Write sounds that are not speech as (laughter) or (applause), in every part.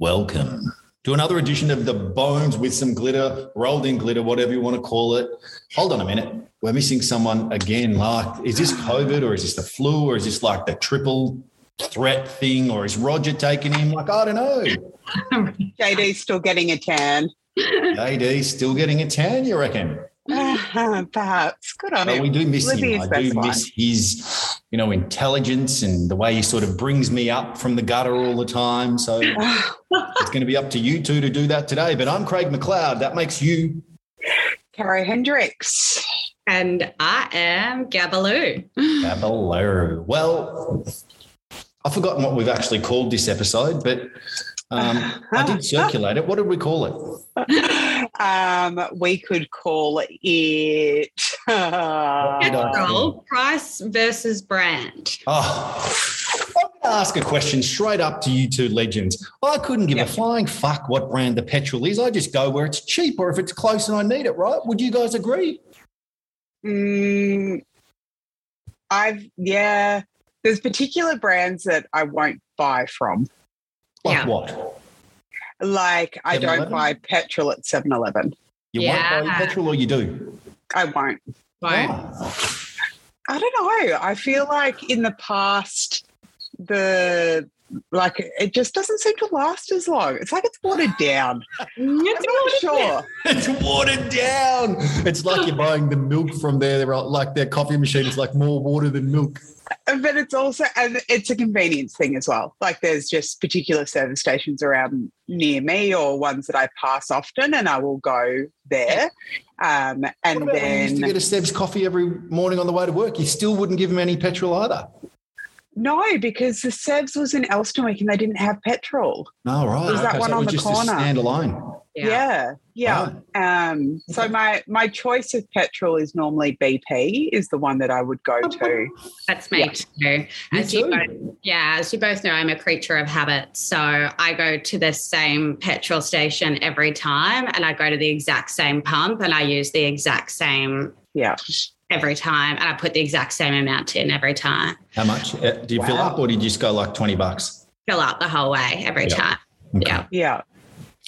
welcome to another edition of the Bones with some glitter, rolled in glitter, whatever you want to call it. Hold on a minute. We're missing someone again. Like, is this COVID or is this the flu or is this like the triple threat thing or is Roger taking him? Like, I don't know. (laughs) JD's still getting a tan. JD still getting a tan, you reckon? Uh-huh, perhaps. Good on But him. we do miss Living him. I do miss his, you know, intelligence and the way he sort of brings me up from the gutter all the time. So (sighs) it's going to be up to you two to do that today. But I'm Craig McLeod. That makes you Carrie Hendricks. And I am Gabaloo. Caballero. Well, I've forgotten what we've actually called this episode, but um, I did (laughs) circulate it. What did we call it? (laughs) Um, we could call it. did I- Petrol, price versus brand. Oh, I'm going to ask a question straight up to you two legends. I couldn't give a flying fuck what brand the petrol is. I just go where it's cheap or if it's close and I need it, right? Would you guys agree? Mm, I've yeah. There's particular brands that I won't buy from. Like Yeah. what? Like I don't buy petrol at 7-Eleven. You won't buy petrol or you do? I won't. Why? Oh. I don't know. I feel like in the past, the like it just doesn't seem to last as long. It's like it's watered down. (laughs) I'm not sure. (laughs) It's watered down. It's like you're buying the milk from their like their coffee machine. It's like more water than milk. But it's also and it's a convenience thing as well. Like there's just particular service stations around near me or ones that I pass often and I will go there. Um, and What about when you used to get a Seb's coffee every morning on the way to work? You still wouldn't give him any petrol either. No, because the Sebs was in Elsternwick and they didn't have petrol. No, right. There's that Okay, one so on the just corner. a standalone. Yeah. Yeah. Um, so Okay. my my choice of petrol is normally BP is the one that I would go to. That's me Yeah. too. Me As you too. both, yeah, as you both know, I'm a creature of habit. So I go to the same petrol station every time and I go to the exact same pump and I use the exact same Yeah. Every time and I put the exact same amount in every time. How much? Uh, Do you fill up or did you just go like 20 bucks? Fill up the whole way every Yeah. time. Okay. Yeah. Yeah.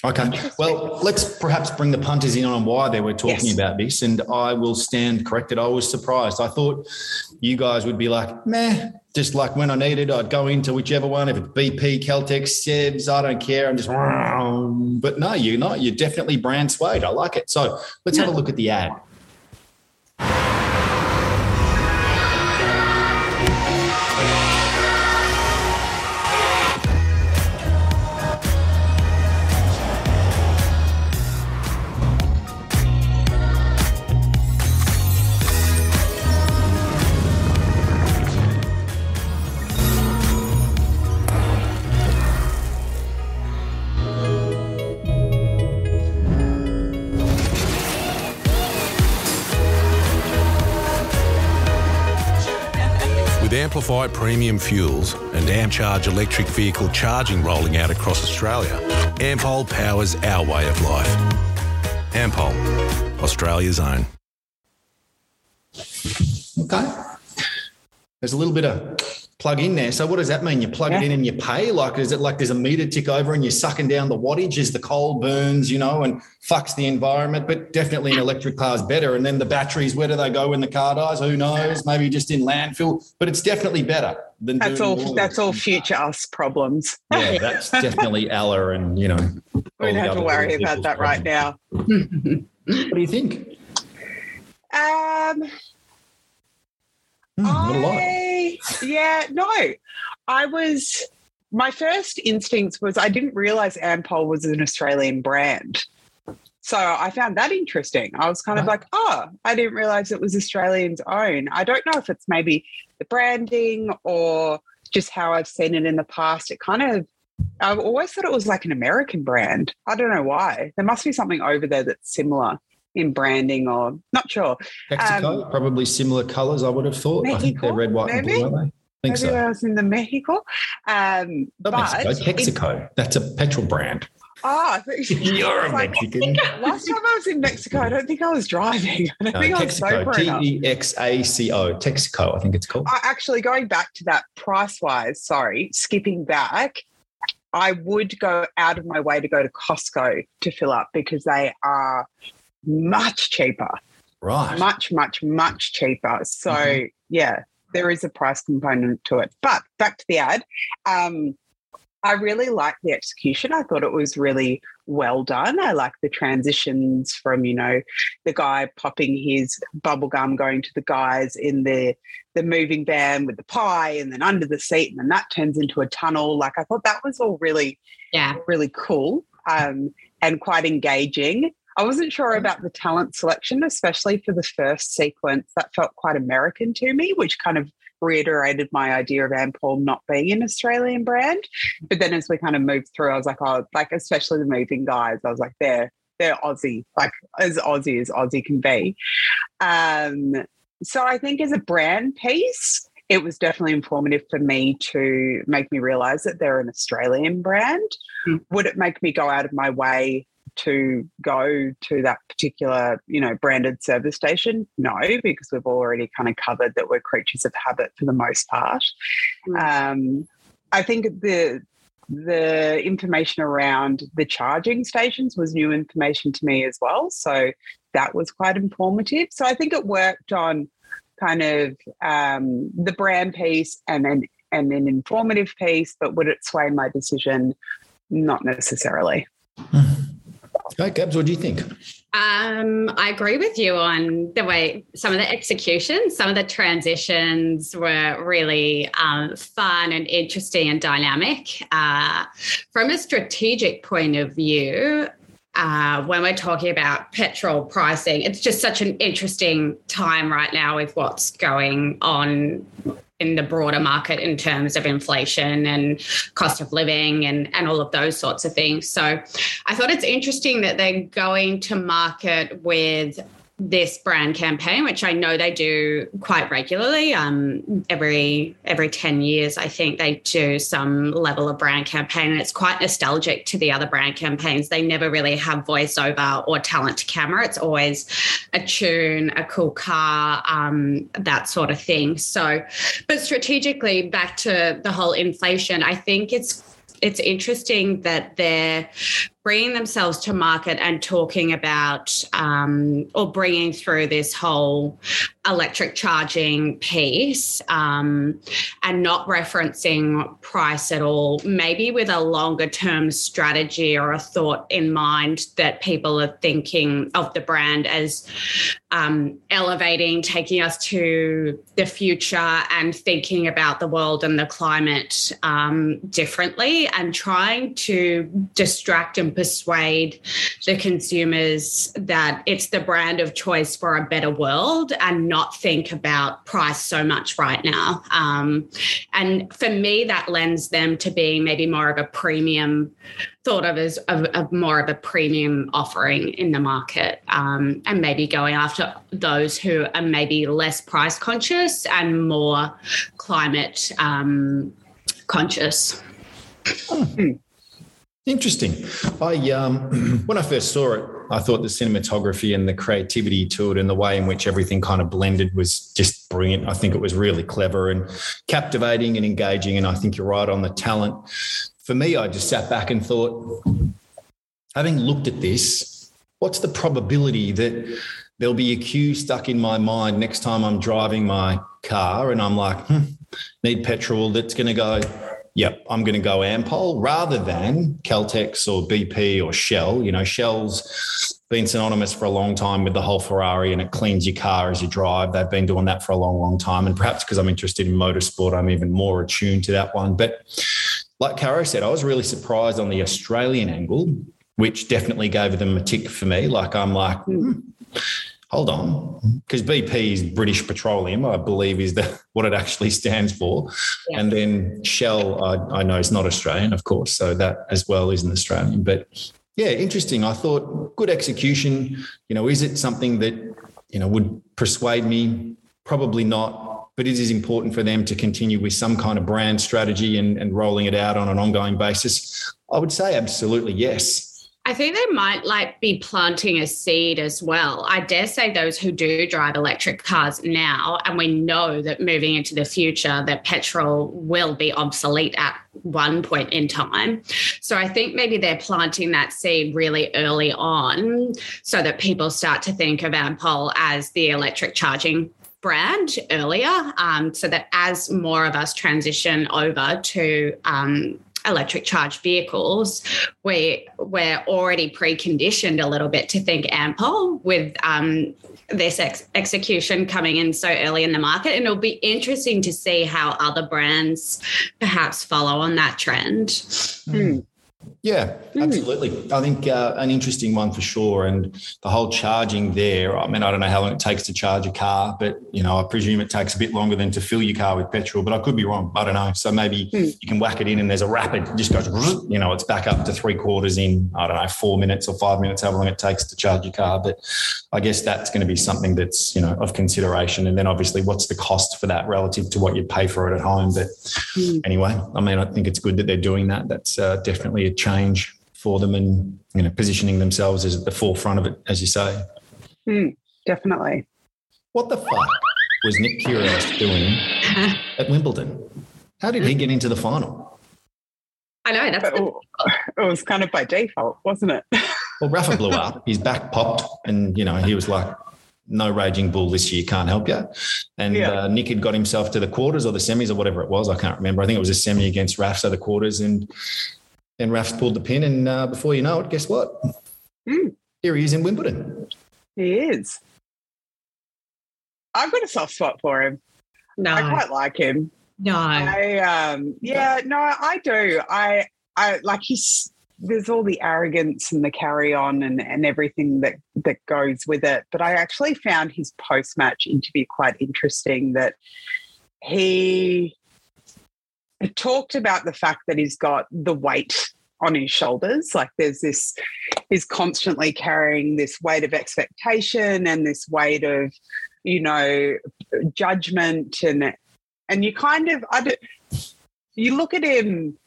Okay. Well, let's perhaps bring the punters in on why they were talking Yes. about this. And I will stand corrected. I was surprised. I thought you guys would be like, meh, just like when I needed, I'd go into whichever one. If it's BP, Caltex, Sebs, I don't care. I'm just, but no, you're not. You're definitely brand swayed. I like it. So let's have a look at the ad. With Amplify premium fuels and AmpCharge electric vehicle charging rolling out across Australia, Ampol powers our way of life. Ampol, Australia's own. Okay. There's a little bit of plug in there. So what does that mean? You plug it in and you pay? Like, is it like there's a meter tick over and you're sucking down the wattage as the coal burns, you know, and fucks the environment? But definitely an electric car is better. And then the batteries, where do they go when the car dies? Who knows? Maybe just in landfill. But it's definitely better than That's all of that's all future us problems. Yeah, (laughs) that's definitely Ella and you know. We don't have to worry about that right now. (laughs) What do you think? Um I, yeah, no. I was my first instinct was I didn't realize Ampol was an Australian brand. So I found that interesting. I was kind of Right. like, oh, I didn't realize it was Australians' own. I don't know if it's maybe the branding or just how I've seen it in the past. It kind of I've always thought it was like an American brand. I don't know why. There must be something over there that's similar in branding or not sure. Texaco, probably similar colours, I would have thought. I think they're Um, Mexico, red, white, and blue, aren't they? I think Maybe so. I was in the Mexico. Um, Not but Mexico, Texaco. That's a petrol brand. Ah, I think- (laughs) You're a like, Mexican. Last time I was in Mexico, I don't think I was driving. (laughs) I don't No, think I was Texaco, sober. T E X A C O, Texaco, I think it's called. I- actually, going back to that price wise, sorry, skipping back, I would go out of my way to go to Costco to fill up because they are much cheaper. Right. Much, much, much cheaper. So, mm-hmm. yeah, there is a price component to it. But back to the ad. Um, I really liked the execution. I thought it was really well done. I like the transitions from, you know, the guy popping his bubble gum going to the guys in the the moving van with the pie and then under the seat and then that turns into a tunnel. Like I thought that was all really yeah, really cool um, and quite engaging. I wasn't sure about the talent selection, especially for the first sequence. That felt quite American to me, which kind of reiterated my idea of Ampol not being an Australian brand. But then as we kind of moved through, I was like, oh, like especially the moving guys, I was like, they're they're Aussie, like as Aussie as Aussie can be. Um, so I think as a brand piece, it was definitely informative for me to make me realize that they're an Australian brand. Mm. Would it make me go out of my way to go to that particular, you know, branded service station? No, because we've already kind of covered that we're creatures of habit for the most part. Mm. Um, I think the the information around the charging stations was new information to me as well. So that was quite informative. So I think it worked on kind of um, the brand piece and then and an informative piece, but would it sway my decision? Not necessarily. Mm. Okay, Gabs, what do you think? Um, I agree with you on the way some of the executions, some of the transitions were really um, fun and interesting and dynamic. Uh, from a strategic point of view, uh, when we're talking about petrol pricing, it's just such an interesting time right now with what's going on in the broader market in terms of inflation and cost of living and, and all of those sorts of things. So I thought it's interesting that they're going to market with this brand campaign, which I know they do quite regularly. Um, every every ten years, I think they do some level of brand campaign, and it's quite nostalgic to the other brand campaigns. They never really have voiceover or talent to camera. It's always a tune, a cool car, um, that sort of thing. So, but strategically, back to the whole inflation, I think it's it's interesting that they're bringing themselves to market and talking about um, or bringing through this whole electric charging piece um, and not referencing price at all, maybe with a longer term strategy or a thought in mind that people are thinking of the brand as um, elevating, taking us to the future and thinking about the world and the climate um, differently and trying to distract and persuade the consumers that it's the brand of choice for a better world and not think about price so much right now. Um, and for me, that lends them to being maybe more of a premium, thought of as of, more of a premium offering in the market, um, and maybe going after those who are maybe less price conscious and more climate um, conscious. Hmm. Interesting. I um, (clears throat) when I first saw it, I thought the cinematography and the creativity to it and the way in which everything kind of blended was just brilliant. I think it was really clever and captivating and engaging. And I think you're right on the talent. For me, I just sat back and thought, having looked at this, what's the probability that there'll be a cue stuck in my mind next time I'm driving my car and I'm like, hmm, need petrol that's going to go yep, I'm going to go Ampol rather than Caltex or BP or Shell. You know, Shell's been synonymous for a long time with the whole Ferrari and it cleans your car as you drive. They've been doing that for a long, long time. And perhaps because I'm interested in motorsport, I'm even more attuned to that one. But like Caro said, I was really surprised on the Australian angle, which definitely gave them a tick for me. Like, I'm like, hmm hold on, because BP is British Petroleum, I believe is the, (laughs) what it actually stands for. Yeah. And then Shell, I, I, know is not Australian, of course. So that as well isn't Australian. But yeah, interesting. I thought good execution. You know, is it something that, you know, would persuade me? Probably not. But it is important for them to continue with some kind of brand strategy and, and rolling it out on an ongoing basis. I would say absolutely yes. I think they might like be planting a seed as well. I dare say those who do drive electric cars now, and we know that moving into the future, that petrol will be obsolete at one point in time. So I think maybe they're planting that seed really early on so that people start to think of Ampol as the electric charging brand earlier um, so that as more of us transition over to um, electric charged vehicles, we we're already preconditioned a little bit to think Ampol with um, this ex- execution coming in so early in the market, and it'll be interesting to see how other brands perhaps follow on that trend. Mm. Yeah, Hmm. absolutely. I think uh, an interesting one for sure. And the whole charging there, I mean, I don't know how long it takes to charge a car, but, you know, I presume it takes a bit longer than to fill your car with petrol, but I could be wrong. I don't know. So maybe Hmm. you can whack it in and there's a rapid, it just goes, (laughs) you know, it's back up to three quarters in, I don't know, four minutes or five minutes, however long it takes to charge your car. But I guess that's going to be something that's, you know, of consideration. And then obviously, what's the cost for that relative to what you'd pay for it at home? But Hmm. anyway, I mean, I think it's good that they're doing that. That's uh, definitely a change for them and, you know, positioning themselves as at the forefront of it, as you say. Definitely. What the fuck was Nick Kyrgios doing (laughs) at Wimbledon? How did he get into the final? I know that's But it was kind of by default, wasn't it? (laughs) Well, Rafa blew up. His back popped, and you know he was like, "No raging bull this year, can't help you." And Yeah. uh, Nick had got himself to the quarters or the semis or whatever it was. I can't remember. I think it was a semi against Raf, so the quarters, and and Raf's pulled the pin, and uh, before you know it, guess what? Mm. Here he is in Wimbledon. he is. I've got a soft spot for him. no, I quite like him. no. I um yeah, no, I do. I I like he's there's all the arrogance and the carry on and, and everything that that goes with it. But I actually found his post match interview quite interesting that he talked about the fact that he's got the weight on his shoulders. Like there's this, he's constantly carrying this weight of expectation and this weight of, you know, judgment. And and you kind of I don't, you look at him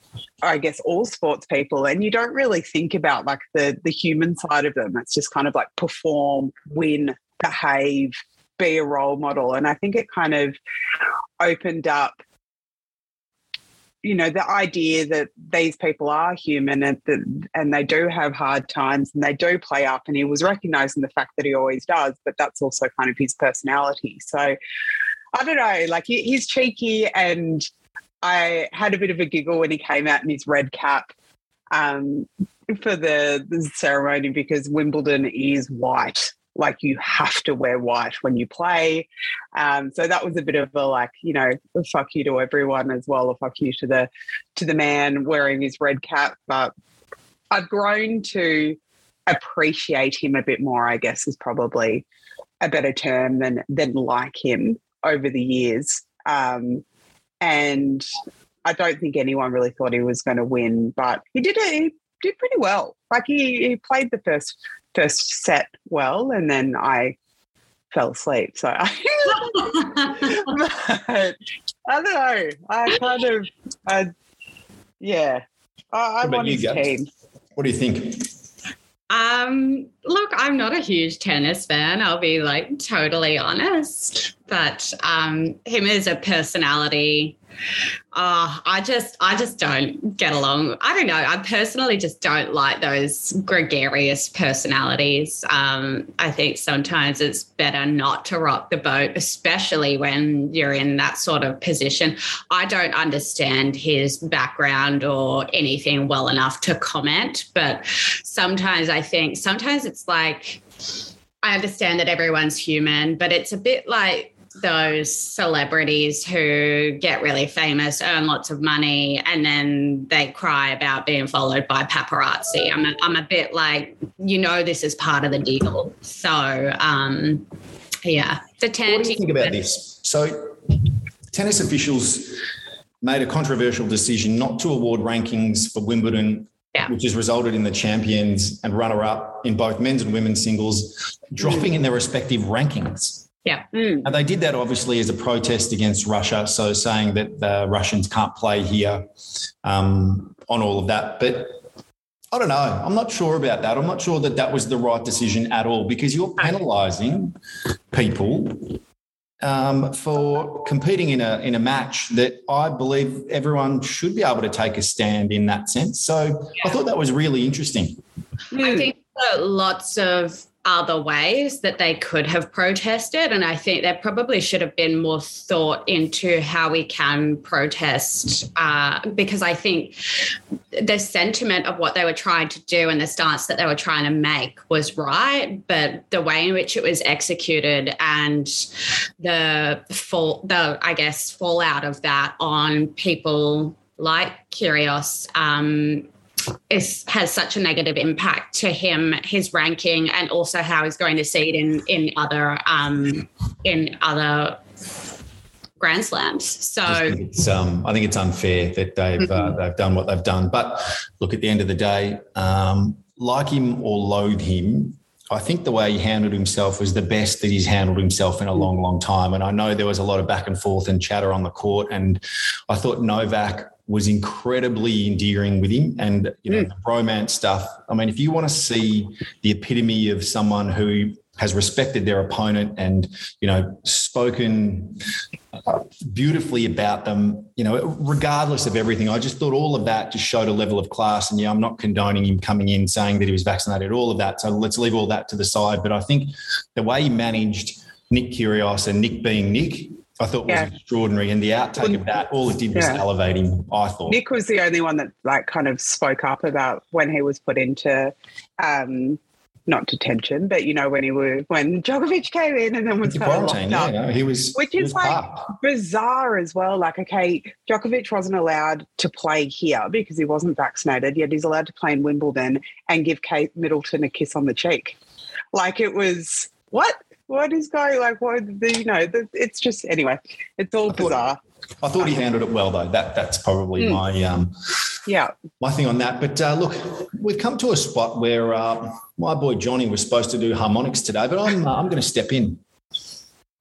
I guess all sports people and you don't really think about like the the human side of them. It's just kind of like perform win behave be a role model. And I think it kind of opened up you know the idea that these people are human and that, and they do have hard times and they do play up and he was recognizing the fact that he always does but that's also kind of his personality so I don't know, like he, he's cheeky, and I had a bit of a giggle when he came out in his red cap um, for the, the ceremony because Wimbledon is white. Like you have to wear white when you play. Um, so that was a bit of a like, you know, fuck you to everyone as well, or fuck you to the to the man wearing his red cap. But I've grown to appreciate him a bit more, I guess, is probably a better term than than like him over the years. Um, and I don't think anyone really thought he was going to win, but he did it. He did pretty well. Like he, he played the first first set well, and then I fell asleep. So I, (laughs) but I don't know. I kind of, I, yeah. I, I What about want you, his team. What do you think? Um, look, I'm not a huge tennis fan. I'll be like totally honest, but um, him as a personality, uh, I just, I just don't get along. I don't know. I personally just don't like those gregarious personalities. Um, I think sometimes it's better not to rock the boat, especially when you're in that sort of position. I don't understand his background or anything well enough to comment, but sometimes I think sometimes it's like I understand that everyone's human, but it's a bit like those celebrities who get really famous, earn lots of money, and then they cry about being followed by paparazzi. I'm a, I'm a bit like, you know, this is part of the deal. So, um, yeah, the What do you think about this? So, tennis officials made a controversial decision not to award rankings for Wimbledon, Yeah. which has resulted in the champions and runner up in both men's and women's singles dropping in their respective rankings. Mm. And they did that obviously as a protest against Russia, so saying that the Russians can't play here um, on all of that. But I don't know. I'm not sure about that. I'm not sure that that was the right decision at all because you're penalising people um, for competing in a in a match that I believe everyone should be able to take a stand in that sense. So I thought that was really interesting. I think lots of other ways that they could have protested. And I think there probably should have been more thought into how we can protest uh, because I think the sentiment of what they were trying to do and the stance that they were trying to make was right. But the way in which it was executed and the fall, the, I guess, fallout of that on people like Kyrgios um, is has such a negative impact to him, his ranking, and also how he's going to see it in in other um, in other Grand Slams. So I think it's, um, I think it's unfair that they've uh, Mhm. they've done what they've done. But look, at the end of the day, um, like him or loathe him, I think the way he handled himself was the best that he's handled himself in a long, long time. And I know there was a lot of back and forth and chatter on the court, and I thought Novak was incredibly endearing with him and you know hmm. the romance stuff i mean if you want to see the epitome of someone who has respected their opponent and you know spoken uh, beautifully about them, you know, regardless of everything. I just thought all of that just showed a level of class. And yeah, I'm not condoning him coming in saying that he was vaccinated, all of that. So let's leave all that to the side. But I think the way he managed Nick Kyrgios and Nick being Nick, I thought was extraordinary. And the outtake of that, all it did was Yeah. elevate him, I thought. Nick was the only one that like kind of spoke up about when he was put into um not detention, but you know, when he was when Djokovic came in and then was quarantine, yeah, no, he was, Which he is was like- parked. Bizarre as well. Like, okay, Djokovic wasn't allowed to play here because he wasn't vaccinated, yet he's allowed to play in Wimbledon and give Kate Middleton a kiss on the cheek. Like it was what? What is going like what the, you know, the, it's just anyway, it's all I thought- bizarre. I thought he handled it well, though. That that's probably Mm. my um, Yeah. my thing on that. But uh, look, we've come to a spot where uh, my boy Johnny was supposed to do harmonics today, but I'm uh, I'm going to step in.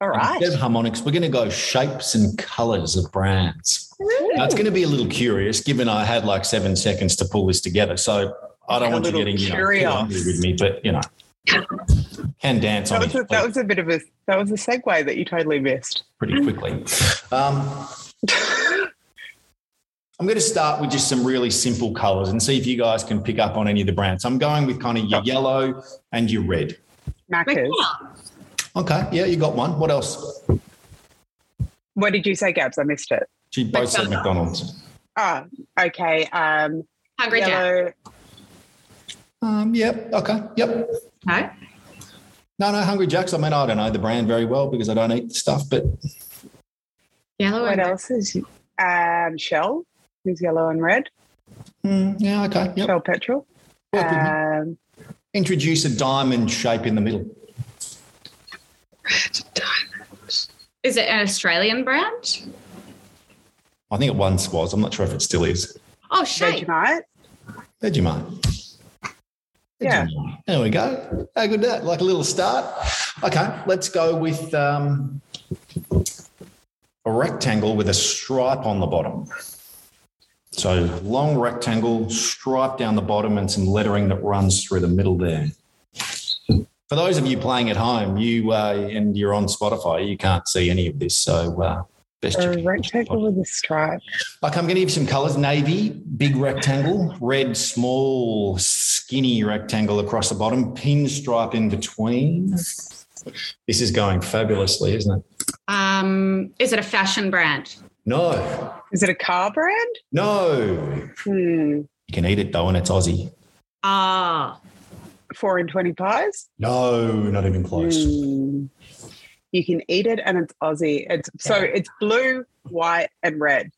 All right. Instead of harmonics, we're going to go shapes and colors of brands. Now it's going to be a little curious, given I had like seven seconds to pull this together. So I don't A want you getting you know, too curious. angry with me, but you know, can dance on That was, a, that was a bit of a that was a segue that you totally missed. pretty quickly. Um, (laughs) I'm going to start with just some really simple colors and see if you guys can pick up on any of the brands. I'm going with kind of your yellow and your red. Macca's. Okay, yeah, you got one. What else? What did you say, Gabs? I missed it. She both said McDonald's. Ah, okay. Um, Hungry Jack. Um, yep. Okay. Yep. No? No, no, Hungry Jacks. I mean, I don't know the brand very well because I don't eat the stuff, but Yellow What and else is um, Shell? Is yellow and red. mm, yeah, okay. Yep. Shell petrol. Work with me. Um, Introduce a diamond shape in the middle. Is it an Australian brand? I think it once was. I'm not sure if it still is. Oh, shape. Vegemite. Vegemite. Yeah. There we go. How good that? Like a little start. Okay, let's go with um, a rectangle with a stripe on the bottom. So long rectangle, stripe down the bottom, and some lettering that runs through the middle there. For those of you playing at home, you uh, and you're on Spotify, you can't see any of this. So uh, best A rectangle with a stripe. Like I'm going to give you some colors: navy, big rectangle; red, small, skinny rectangle across the bottom; pinstripe in between. This is going fabulously, isn't it? Um, is it a fashion brand? No, Is it a car brand? no. Hmm. You can eat it though, and it's Aussie. Ah, Four and twenty pies. No, not even close. Hmm. You can eat it, and it's Aussie. It's so it's blue, white, and red.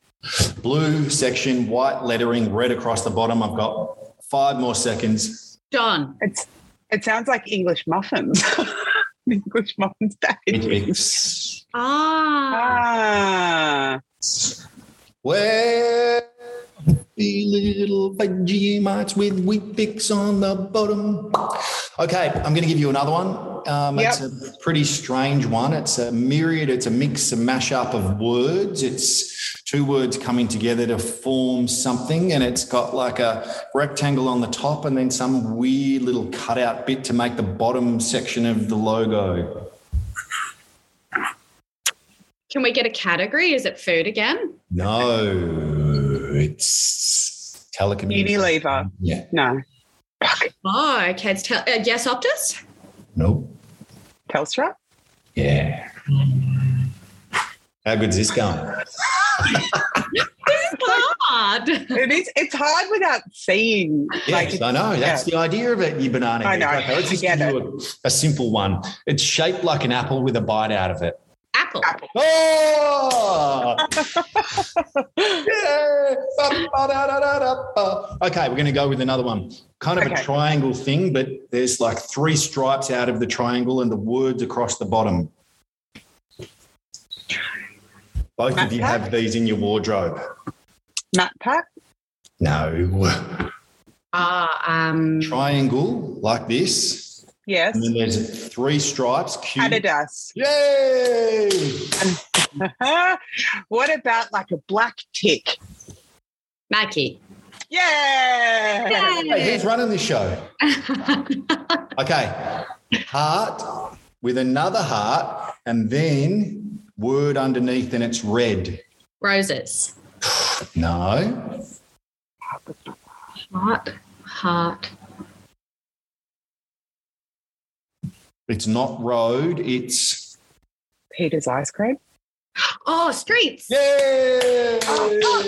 Blue section, white lettering, red across the bottom. I've got five more seconds. John. It's it sounds like English muffins. (laughs) English muffins packaging. It's Ah, Ah, where Fluffy little Vegemites with Weet-Bix on the bottom. Okay, I'm going to give you another one. Um, It's a pretty strange one. It's a myriad, it's a mix, a mashup of words. It's two words coming together to form something, and it's got like a rectangle on the top and then some weird little cutout bit to make the bottom section of the logo. Can we get a category? Is it food again? No, it's telecommunications. Unilever. Yeah. No. Fuck. Oh, okay. It's tel- uh, yes, Optus. Nope. Telstra? Yeah. How good's this going? Hard. It is. It's hard without seeing. Yes, like, I know. That's the idea of it, you banana. I know. Okay, let's just give you a, a simple one. It's shaped like an apple with a bite out of it. Apple. Apple. Oh! (laughs) yeah. Okay, we're going to go with another one. Kind of a triangle thing, but there's like three stripes out of the triangle and the words across the bottom. Both of you have these in your wardrobe. Matte pack? No. Ah, um, Triangle like this. Yes. And then there's three stripes. Cube. Adidas. Yay! (laughs) what about like a black tick? Nike. Yeah. Hey, who's running this show? (laughs) Okay. Heart with another heart and then word underneath and it's red. Roses. No. Heart. Heart. It's not road. It's Peter's ice cream. Oh, streets. Yay! Oh,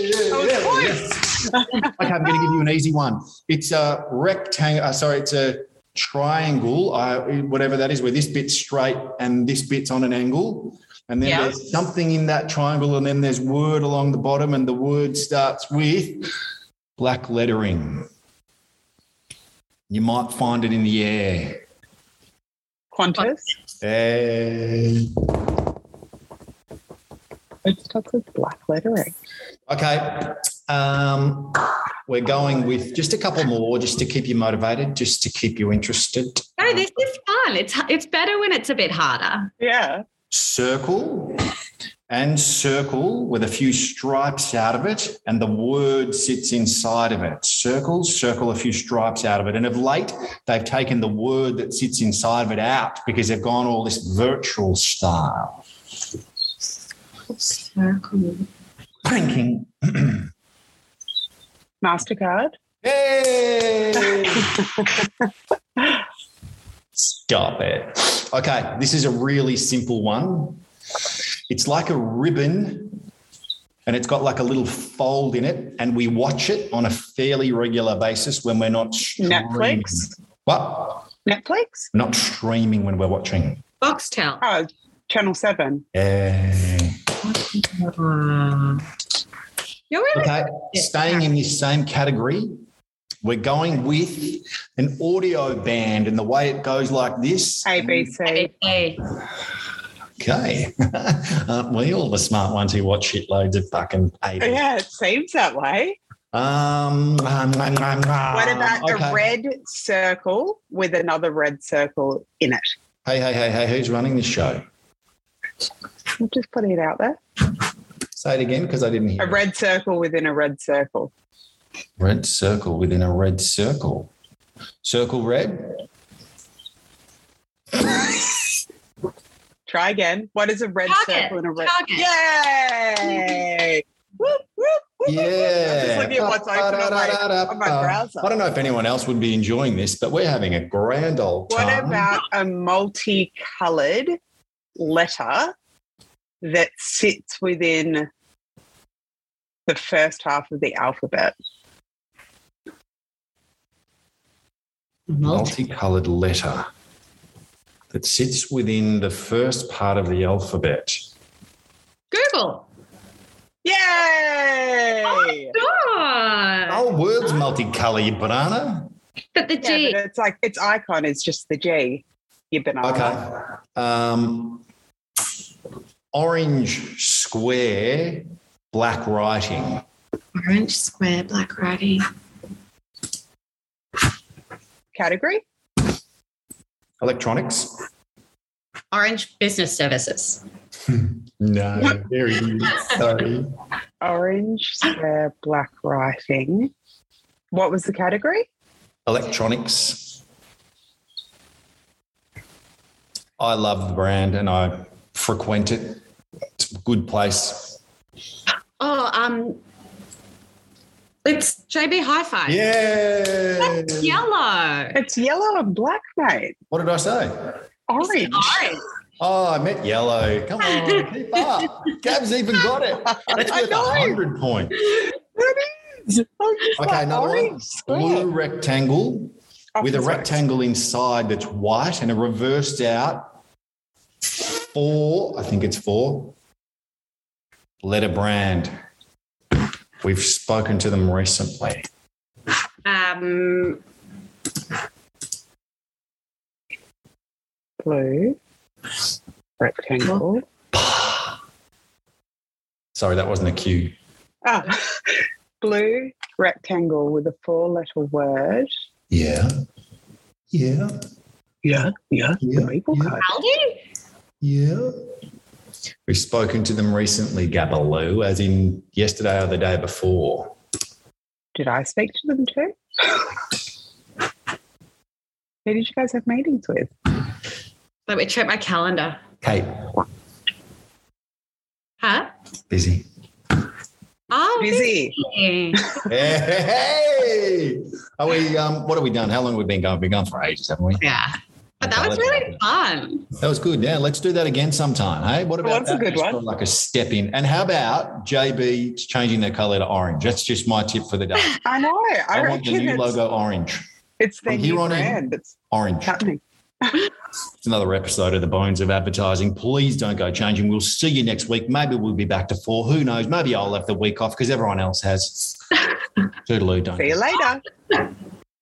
okay, I'm going to give you an easy one. It's a rectangle. Uh, sorry, it's a triangle, uh, whatever that is, where this bit's straight and this bit's on an angle. And then Yeah. there's something in that triangle, and then there's word along the bottom, and the word starts with black lettering. You might find it in the air. Qantas. Eh, It starts with black lettering. Okay. Um, we're going with just a couple more just to keep you motivated, just to keep you interested. No, this is fun. It's it's better when it's a bit harder. Yeah. Circle and circle with a few stripes out of it, and the word sits inside of it. Circle, circle, a few stripes out of it. And of late, they've taken the word that sits inside of it out because they've gone all this virtual style. Circle. Thinking. (clears throat) MasterCard. Hey! (laughs) Stop it. Okay, this is a really simple one. It's like a ribbon and it's got like a little fold in it, and we watch it on a fairly regular basis when we're not streaming. Netflix? What? Netflix. Not streaming when we're watching. Foxtel. Oh, Channel 7. Yeah. You're really Okay, staying in this same category, we're going with an audio band, and the way it goes like this. ABC. ABC. Okay. Aren't we all the smart ones who watch shitloads of fucking 80s? Yeah, it seems that way. Um, um, um, um, What about okay. a red circle with another red circle in it? Hey, hey, hey, hey, who's running this show? I'm just putting it out there. Say it again because I didn't hear. A it. red circle within a red circle. red circle within a red circle. Circle red? (laughs) Try again. What is a red Target. circle in a red? Target. Yay! Whoop, whoop, whoop, whoop. Yeah. I'm just looking at what's open on my, on my browser. I don't know if anyone else would be enjoying this, but we're having a grand old time. What about a multicolored letter that sits within the first half of the alphabet? multicolored letter that sits within the first part of the alphabet? Google. Yay! Oh, God. Oh, words multicolour, you banana. But the Yeah, G. but it's like its icon is just the G. You banana. Okay. Um, orange square, black writing. Orange square black writing. Category? Electronics. Orange business services. (laughs) No, very sorry. Orange square black writing. What was the category? Electronics. I love the brand and I frequent it. It's a good place. Oh, um, it's JB Hi-Fi. Yeah. Yellow. It's yellow and black, mate. What did I say? Orange. Orange. Oh, I meant yellow. Come on, (laughs) keep up. Gab's even got it. That's (laughs) I worth a hundred points. It is. Okay, like another one. orange square. Blue rectangle Oh, with a sorry. rectangle inside that's white and a reversed out four, I think it's four, letter brand. We've spoken to them recently. Um, Blue rectangle. Sorry, that wasn't a cue. Ah, (laughs) blue rectangle with a four-letter word. Yeah. Yeah. Yeah, yeah. Yeah, The people yeah. card. Yeah. We've spoken to them recently, Gabaloo, as in yesterday or the day before. Did I speak to them too? Who did you guys have meetings with? Let me check my calendar. Kate, Huh? busy. Oh, Busy. busy. (laughs) Hey, are we? Um, what have we done? How long have we been going? We've been going for ages, haven't we? Yeah. But that was really fun. That was good. Yeah, let's do that again sometime. Hey, what about that's a good Just one. Like a step in. And how about JB changing their color to orange? That's just my tip for the day. (laughs) I know. I, I, want the new logo orange. it's the From here new on in. brand. It's Orange. happening. It's another episode of the Bones of Advertising. Please don't go changing. We'll see you next week. Maybe we'll be back to four. Who knows? Maybe I'll have the week off because everyone else has. (laughs) Toodaloo, don't. See you later. (laughs)